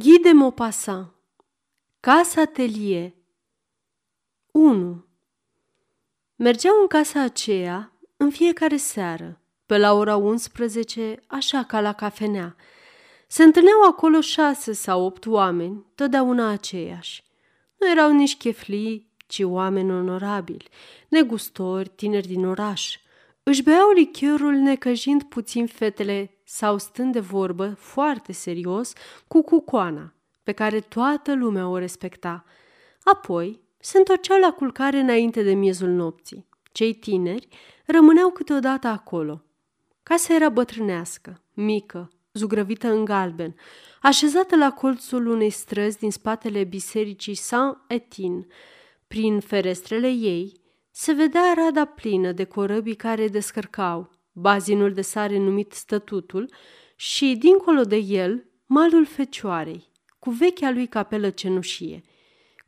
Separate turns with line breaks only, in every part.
Guy de Maupassant Casa Atelier 1. Mergeau în casa aceea în fiecare seară, pe la ora 11, așa ca la cafenea. Se întâlneau acolo șase sau opt oameni, totdeauna aceiași. Nu erau nici cheflii, ci oameni onorabili, negustori, tineri din oraș. Își beau lichiorul necăjind puțin fetele sau stând de vorbă foarte serios cu cucoana, pe care toată lumea o respecta. Apoi se întorceau la culcare înainte de miezul nopții. Cei tineri rămâneau câteodată acolo. Casa era bătrânească, mică, zugrăvită în galben, așezată la colțul unei străzi din spatele bisericii Saint-Etienne. Prin ferestrele ei se vedea rada plină de corăbii care descărcau, bazinul de sare numit Stătutul și, dincolo de el, malul Fecioarei, cu vechea lui capelă cenușie.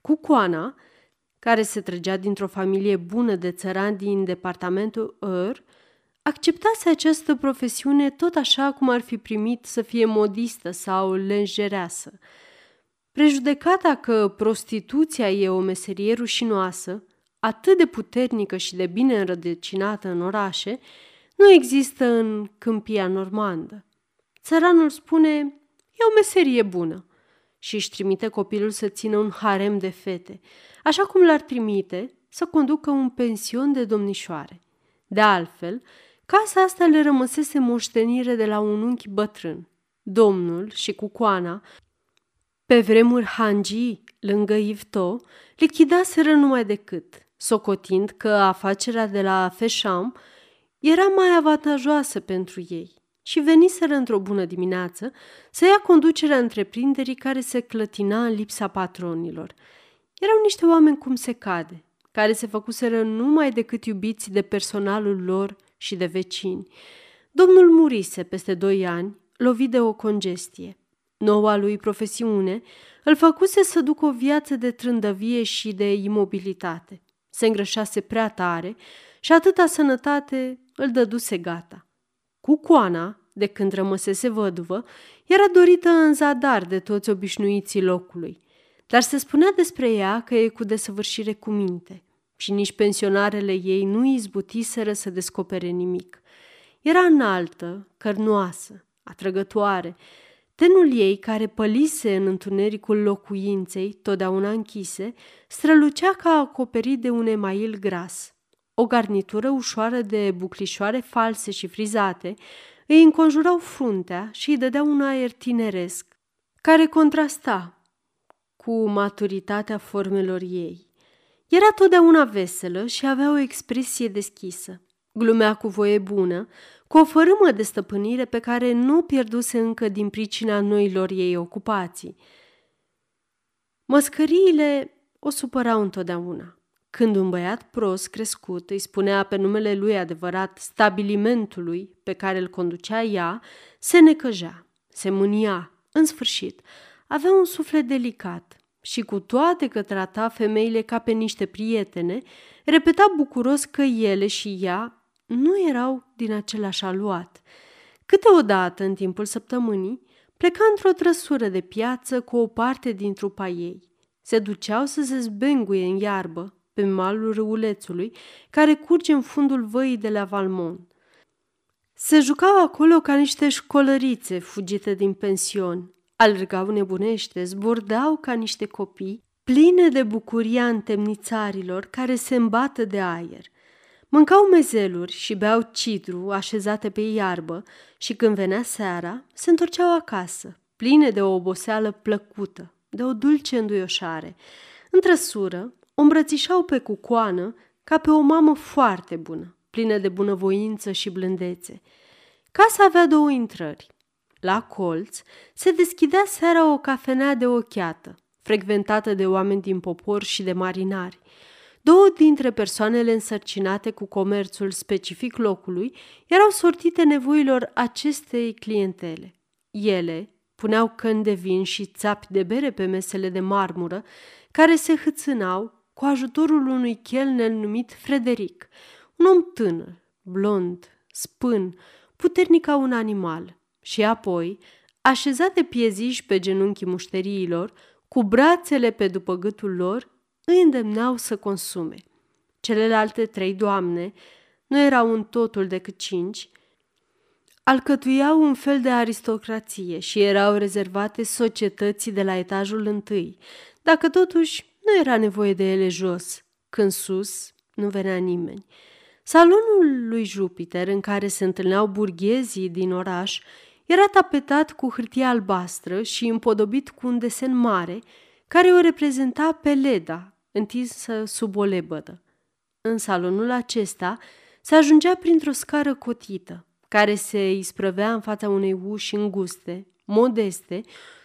Cu coana, care se trăgea dintr-o familie bună de țărani din departamentul Ur, acceptase această profesiune tot așa cum ar fi primit să fie modistă sau lenjereasă. Prejudecata că prostituția e o meserie rușinoasă, atât de puternică și de bine înrădăcinată în orașe, nu există în câmpia normandă. Țăranul spune, e o meserie bună și își trimite copilul să țină un harem de fete, așa cum l-ar trimite să conducă un pension de domnișoare. De altfel, casa asta le rămăsese moștenire de la un unchi bătrân. Domnul și cucoana, pe vremuri Hangi, lângă Ivto, lichidaseră numai decât, socotind că afacerea de la Feșam era mai avantajoasă pentru ei și veniseră într-o bună dimineață să ia conducerea întreprinderii care se clătina în lipsa patronilor. Erau niște oameni cum se cade, care se făcuseră numai decât iubiți de personalul lor și de vecini. Domnul murise peste doi ani, lovit de o congestie. Noua lui profesiune îl făcuse să ducă o viață de trândăvie și de imobilitate. Se îngrășase prea tare și atâta sănătate îl dăduse gata. Cucoana, de când rămăsese văduvă, era dorită în zadar de toți obișnuiții locului, dar se spunea despre ea că e cu desăvârșire cu minte și nici pensionarele ei nu izbutiseră să descopere nimic. Era înaltă, cărnoasă, atrăgătoare, Tenul ei, care pălise în întunericul locuinței, totdeauna închise, strălucea ca acoperit de un email gras. O garnitură ușoară de buclișoare false și frizate îi înconjurau fruntea și îi dădeau un aer tineresc, care contrasta cu maturitatea formelor ei. Era totdeauna veselă și avea o expresie deschisă. Glumea cu voie bună, cu o fărâmă de stăpânire pe care nu pierduse încă din pricina noilor ei ocupații. Măscăriile o supărau întotdeauna. Când un băiat prost crescut îi spunea pe numele lui adevărat stabilimentului pe care îl conducea ea, se necăjea, se mânia, în sfârșit. Avea un suflet delicat și cu toate că trata femeile ca pe niște prietene, repeta bucuros că ele și ea nu erau din același aluat. Câteodată, în timpul săptămânii, pleca într-o trăsură de piață cu o parte din trupa ei. Se duceau să se zbenguie în iarbă, pe malul râulețului, care curge în fundul văii de la Valmont. Se jucau acolo ca niște școlărițe fugite din pensiuni. Alergau nebunește, zburdau ca niște copii, pline de bucuria întemnițarilor care se îmbată de aer. Mâncau mezeluri și beau cidru așezate pe iarbă și când venea seara, se întorceau acasă, pline de o oboseală plăcută, de o dulce înduioșare. În trăsură, o îmbrățișau pe cucoană ca pe o mamă foarte bună, plină de bunăvoință și blândețe. Casa avea două intrări. La colț se deschidea seara o cafenea de ochiată, frecventată de oameni din popor și de marinari. Două dintre persoanele însărcinate cu comerțul specific locului erau sortite nevoilor acestei clientele. Ele puneau căni de vin și țapi de bere pe mesele de marmură, care se hâțânau cu ajutorul unui chelner numit Frederic, un om tânăr, blond, spân, puternic ca un animal. Și apoi așezat de pieziși pe genunchii mușteriilor, cu brațele pe după gâtul lor, îi îndemnau să consume. Celelalte trei doamne, nu erau în totul decât cinci, alcătuiau un fel de aristocrație și erau rezervate societății de la etajul întâi, dacă totuși nu era nevoie de ele jos, când sus nu venea nimeni. Salonul lui Jupiter, în care se întâlneau burghezii din oraș, era tapetat cu hârtie albastră și împodobit cu un desen mare care o reprezenta pe Leda, întinsă sub o lebădă. În salonul acesta se ajungea printr-o scară cotită, care se isprăvea în fața unei uși înguste, modeste,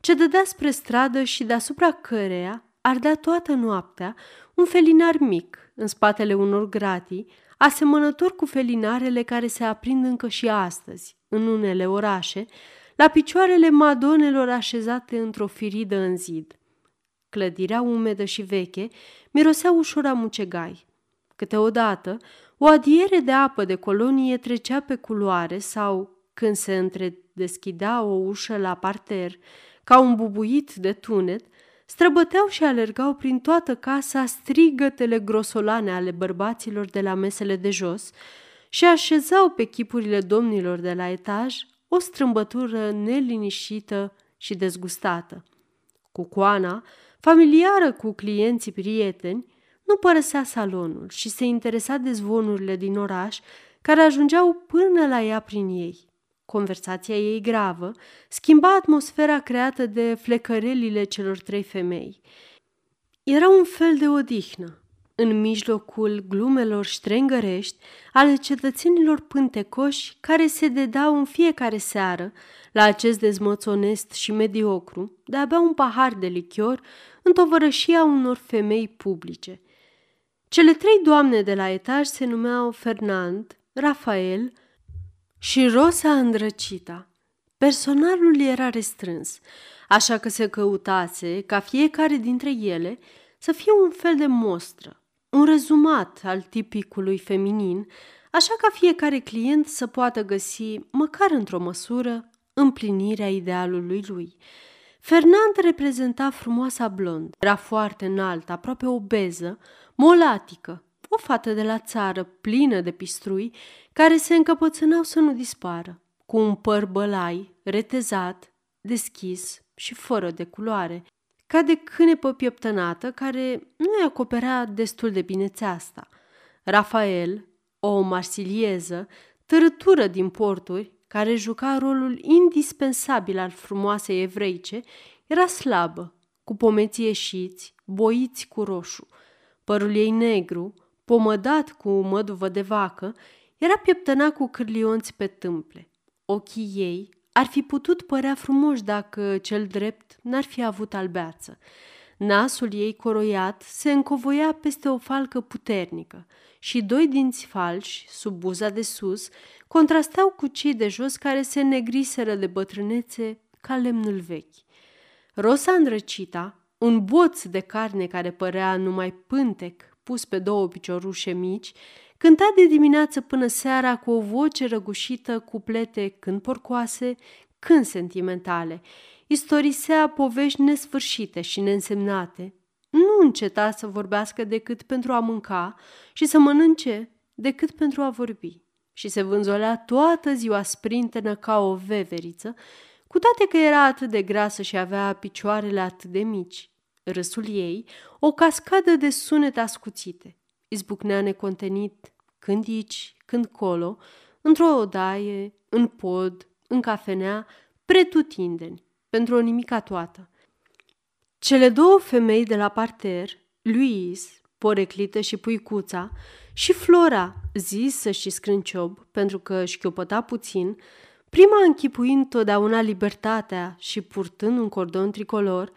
ce dădea spre stradă și deasupra căreia ardea toată noaptea un felinar mic în spatele unor gratii, asemănător cu felinarele care se aprind încă și astăzi, în unele orașe, la picioarele madonelor așezate într-o firidă în zid. Clădirea umedă și veche mirosea ușor a mucegai. Câteodată, o adiere de apă de colonie trecea pe culoare sau, când se întredeschidea o ușă la parter, ca un bubuit de tunet, străbăteau și alergau prin toată casa strigătele grosolane ale bărbaților de la mesele de jos și așezau pe chipurile domnilor de la etaj o strâmbătură neliniștită și dezgustată. Cucoana, familiară cu clienții prieteni, nu părăsea salonul și se interesa de zvonurile din oraș care ajungeau până la ea prin ei. Conversația ei gravă schimba atmosfera creată de flecărelile celor trei femei. Era un fel de odihnă, în mijlocul glumelor ștrengărești ale cetățenilor pântecoși care se dedau în fiecare seară la acest dezmăț onest și mediocru de a bea un pahar de lichior în tovărășia unor femei publice. Cele trei doamne de la etaj se numeau Fernand, Rafael și Rosa îndrăcita. Personalul era restrâns, așa că se căutase ca fiecare dintre ele să fie un fel de mostră, un rezumat al tipicului feminin, așa ca fiecare client să poată găsi, măcar într-o măsură, împlinirea idealului lui. Fernand reprezenta frumoasa blond, era foarte înaltă, aproape obeză, molatică, o fată de la țară plină de pistrui, care se încăpățânau să nu dispară, cu un păr bălai, retezat, deschis și fără de culoare, ca de cânepă pieptănată care nu-i acoperea destul de bine țeasta. Rafael, o marsilieză, târătură din porturi, care juca rolul indispensabil al frumoasei evreice, era slabă, cu pomeții ieșiți, boiți cu roșu. Părul ei negru, pomădat cu măduvă de vacă, era pieptănat cu cârlionți pe tâmple. Ochii ei ar fi putut părea frumoși dacă cel drept n-ar fi avut albeață. Nasul ei coroiat se încovoia peste o falcă puternică și doi dinți falși, sub buza de sus, contrastau cu cei de jos care se negriseră de bătrânețe ca lemnul vechi. Rosa îndrăcita, un boț de carne care părea numai pântec pus pe două piciorușe mici, cânta de dimineață până seara cu o voce răgușită, cuplete când porcoase, când sentimentale. Istorisea povești nesfârșite și neînsemnate. Nu înceta să vorbească decât pentru a mânca și să mănânce decât pentru a vorbi. Și se vânzolea toată ziua sprintenă ca o veveriță, cu toate că era atât de grasă și avea picioarele atât de mici. Râsul ei, o cascadă de sunete ascuțite, izbucnea necontenit când aici, când colo, într-o odaie, în pod, în cafenea, pretutindeni, pentru o nimica toată. Cele două femei de la parter, Louise, poreclită și puicuța, și Flora, zisă și scrânciob, pentru că își șchiopăta puțin, prima închipuind totdeauna libertatea și purtând un cordon tricolor,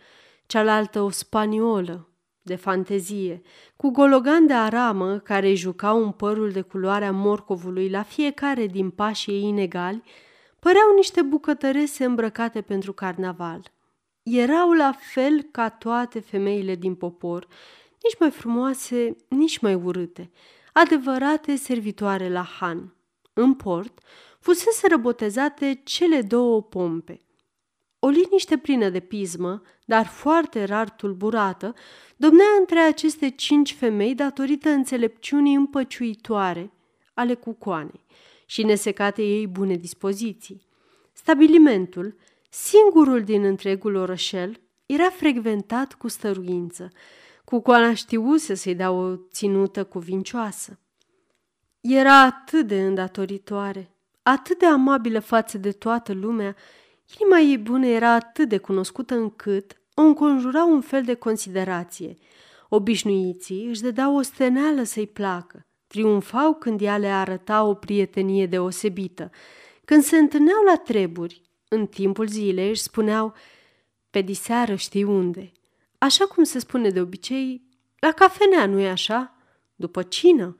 cealaltă o spaniolă, de fantezie, cu gologan de aramă care îi jucau un părul de culoarea morcovului la fiecare din pașii ei inegali, păreau niște bucătărese îmbrăcate pentru carnaval. Erau la fel ca toate femeile din popor, nici mai frumoase, nici mai urâte, adevărate servitoare la Han. În port fusese răbotezate cele două pompe. o liniște plină de pismă, dar foarte rar tulburată, domnea între aceste cinci femei datorită înțelepciunii împăciuitoare ale cucoanei și nesecate ei bune dispoziții. Stabilimentul, singurul din întregul orășel, era frecventat cu stăruință. Cucoana știuse să-i dea o ținută cuvincioasă. Era atât de îndatoritoare, atât de amabilă față de toată lumea, inima ei bună era atât de cunoscută încât o înconjura un fel de considerație. Obișnuiții își dădeau o steneală să-i placă, triumfau când ea le arăta o prietenie deosebită. Când se întâlneau la treburi, în timpul zilei își spuneau pe diseară știi unde. Așa cum se spune de obicei, la cafenea, nu-i așa? După cină.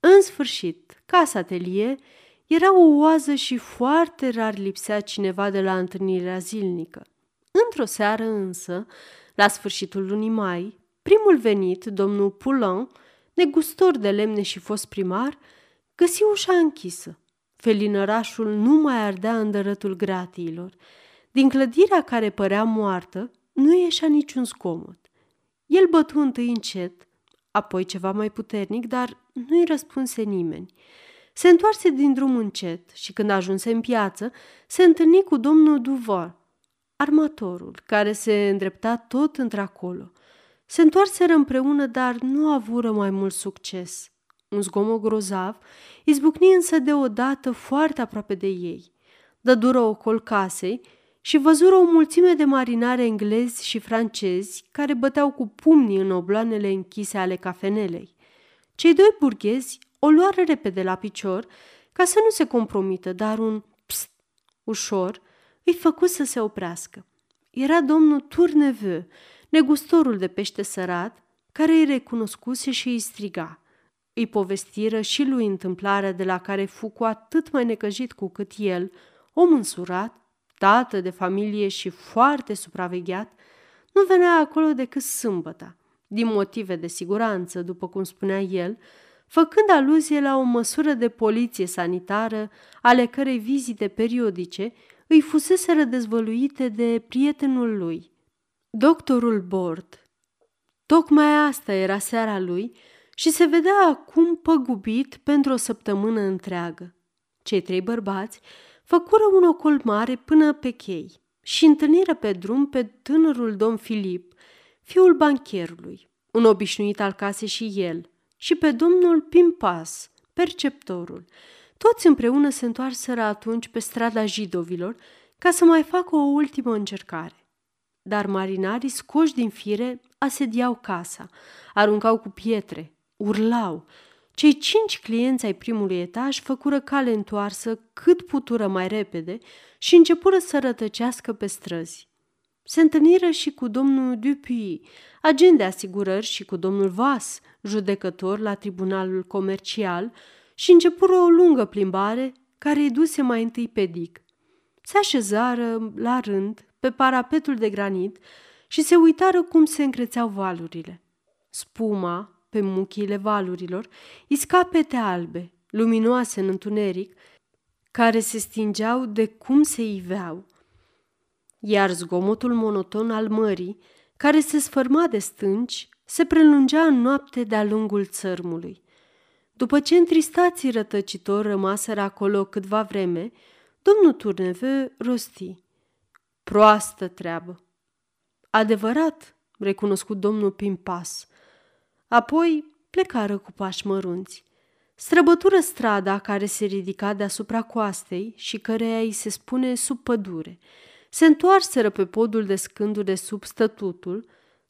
În sfârșit, casa atelier era o oază și foarte rar lipsea cineva de la întâlnirea zilnică. Într-o seară însă, la sfârșitul lunii mai, primul venit, domnul Poulain, negustor de lemne și fost primar, găsi ușa închisă. Felinărașul nu mai ardea în dărătul gratiilor. Din clădirea care părea moartă, nu ieșea niciun zgomot. El bătu întâi încet, apoi ceva mai puternic, dar nu-i răspunse nimeni. Se întoarse din drum încet și când ajunse în piață, se întâlni cu domnul Duval, armatorul, care se îndrepta tot într-acolo. Se întoarseră împreună, dar nu avură mai mult succes. Un zgomot grozav izbucni însă deodată foarte aproape de ei. Dă dură ocol casei și văzură o mulțime de marinare englezi și francezi care băteau cu pumnii în obloanele închise ale cafenelei. Cei doi burghezi o luară repede la picior ca să nu se compromită, dar un pst ușor îi făcu să se oprească. Era domnul Tourneveu, negustorul de pește sărat, care îi recunoscuse și îi striga. Îi povestiră și lui întâmplarea de la care fu cu atât mai necăjit cu cât el, om însurat, tată de familie și foarte supravegheat, nu venea acolo decât sâmbăta, din motive de siguranță, după cum spunea el, făcând aluzie la o măsură de poliție sanitară, ale cărei vizite periodice îi fuseseră dezvăluite de prietenul lui, doctorul Bord. Tocmai asta era seara lui și se vedea acum păgubit pentru o săptămână întreagă. Cei trei bărbați făcură un ocol mare până pe chei și întâlniră pe drum pe tânărul domn Filip, fiul bancherului, un obișnuit al casei și el, și pe domnul Pimpas, perceptorul. Toți împreună se întoarseră atunci pe strada jidovilor ca să mai facă o ultimă încercare. Dar marinarii scoși din fire asediau casa, aruncau cu pietre, urlau, cei cinci clienți ai primului etaj făcură cale întoarsă cât putură mai repede și începură să rătăcească pe străzi. Se întâlniră și cu domnul Dupuy, agent de asigurări, și cu domnul Vas, judecător la tribunalul comercial, și începură o lungă plimbare care îi duse mai întâi pe Dick. Se așezară la rând pe parapetul de granit și se uitară cum se încrețeau valurile. Spuma, pe muchiile valurilor, iscapete albe, luminoase în întuneric, care se stingeau de cum se iveau. Iar zgomotul monoton al mării, care se sfărma de stânci, se prelungea în noapte de-a lungul țărmului. După ce întristații rătăcitor rămaseră acolo câtva vreme, domnul Turneve rosti. Proastă treabă! Adevărat, recunoscut domnul Pimpas. Apoi plecară cu pași mărunți. Străbătură strada care se ridica deasupra coastei și căreia îi se spune sub pădure. Se întoarseră pe podul de scânduri de sub stătutul,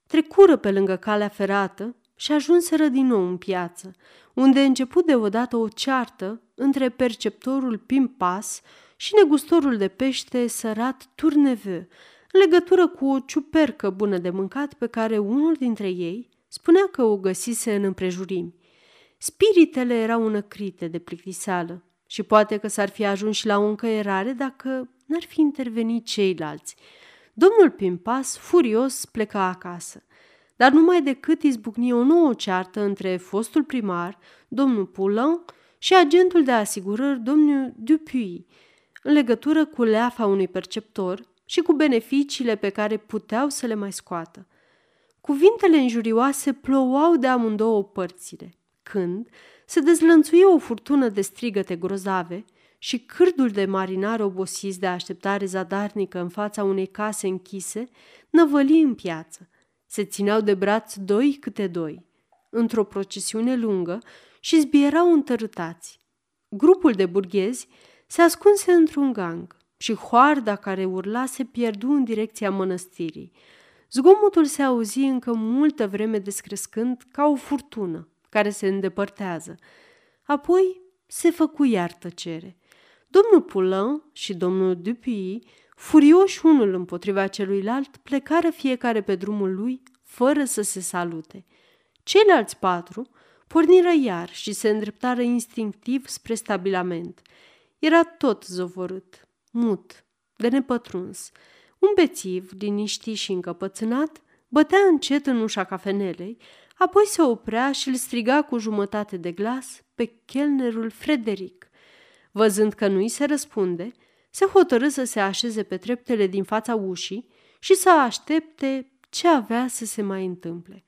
trecură pe lângă calea ferată și ajunseră din nou în piață, unde început deodată o ceartă între perceptorul Pimpas și negustorul de pește sărat Turneveu, în legătură cu o ciupercă bună de mâncat pe care unul dintre ei Spunea că o găsise în împrejurimi. Spiritele erau înăcrite de plictiseală și poate că s-ar fi ajuns și la o încăierare dacă n-ar fi intervenit ceilalți. Domnul Pimpas, furios, pleca acasă, dar numai decât izbucni o nouă ceartă între fostul primar, domnul Poulain, și agentul de asigurări, domnul Dupuy, în legătură cu leafa unui perceptor și cu beneficiile pe care puteau să le mai scoată. Cuvintele înjurioase plouau de amândouă părțile, când se dezlănțuie o furtună de strigăte grozave și cârdul de marinari obosiți de așteptare zadarnică în fața unei case închise năvăli în piață. Se țineau de braț doi câte doi, într-o procesiune lungă și zbierau întărâtați. Grupul de burghezi se ascunse într-un gang și hoarda care urla se pierdu în direcția mănăstirii. Zgomotul se auzi încă multă vreme descrescând ca o furtună care se îndepărtează. Apoi se făcu iar tăcere. Domnul Poulain și domnul Dupuy, furioși unul împotriva celuilalt, plecară fiecare pe drumul lui, fără să se salute. Ceilalți patru porniră iar și se îndreptară instinctiv spre stabilament. Era tot zovorât, mut, de nepătruns. Un bețiv, liniștit și încăpățânat, bătea încet în ușa cafenelei, apoi se oprea și îl striga cu jumătate de glas pe chelnerul Frederic. Văzând că nu-i se răspunde, se hotărâ să se așeze pe treptele din fața ușii și să aștepte ce avea să se mai întâmple.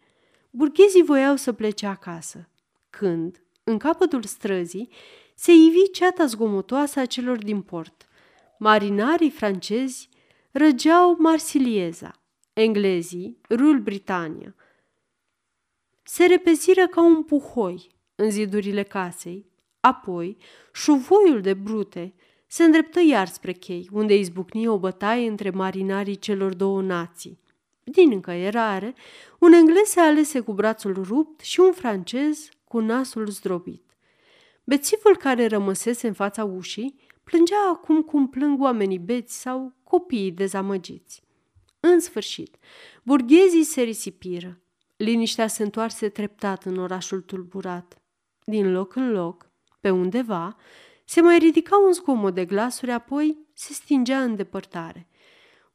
Burghezii voiau să plece acasă, când, în capătul străzii, se ivi ceata zgomotoasă a celor din port. Marinarii francezi răgeau Marsilieza, englezii Rul Britania. Se repeziră ca un puhoi în zidurile casei, apoi șuvoiul de brute se îndreptă iar spre chei, unde izbucni o bătaie între marinarii celor două nații. Din încăierare, un englez se alese cu brațul rupt și un francez cu nasul zdrobit. Bețivul care rămăsese în fața ușii plângea acum cum plâng oamenii beți sau copiii dezamăgiți. În sfârșit, burghezii se risipiră. Liniștea se întoarse treptat în orașul tulburat. Din loc în loc, pe undeva, se mai ridica un zgomot de glasuri, apoi se stingea în depărtare.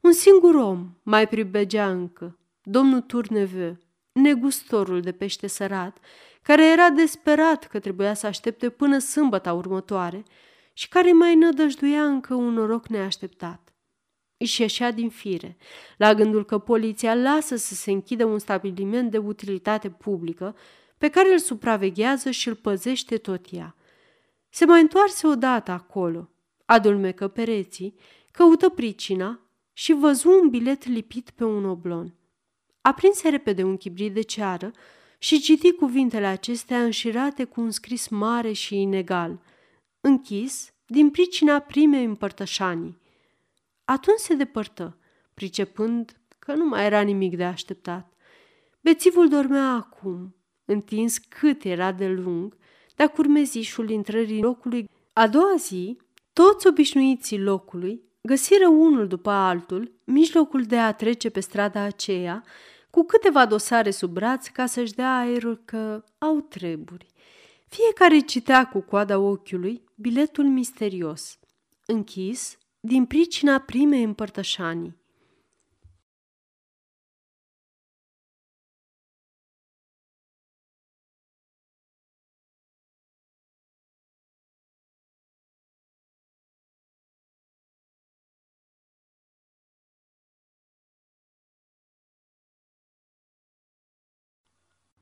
Un singur om mai pribegea încă, domnul Turneveu, negustorul de pește sărat, care era desperat că trebuia să aștepte până sâmbăta următoare și care mai nădăjduia încă un noroc neașteptat. Își ieșea din fire, la gândul că poliția lasă să se închidă un stabiliment de utilitate publică pe care îl supraveghează și îl păzește tot ea. Se mai întoarse odată acolo, adulmecă pereții, căută pricina și văzu un bilet lipit pe un oblon. Aprinse repede un chibrit de ceară și citi cuvintele acestea înșirate cu un scris mare și inegal, închis din pricina primei împărtășanii. Atunci se depărtă, pricepând că nu mai era nimic de așteptat. Bețivul dormea acum, întins cât era de lung, de-a curmezișul intrării locului. A doua zi, toți obișnuiții locului găsiră unul după altul mijlocul de a trece pe strada aceea cu câteva dosare sub braț ca să-și dea aerul că au treburi. Fiecare citea cu coada ochiului biletul misterios, închis din pricina primei împărtășanii.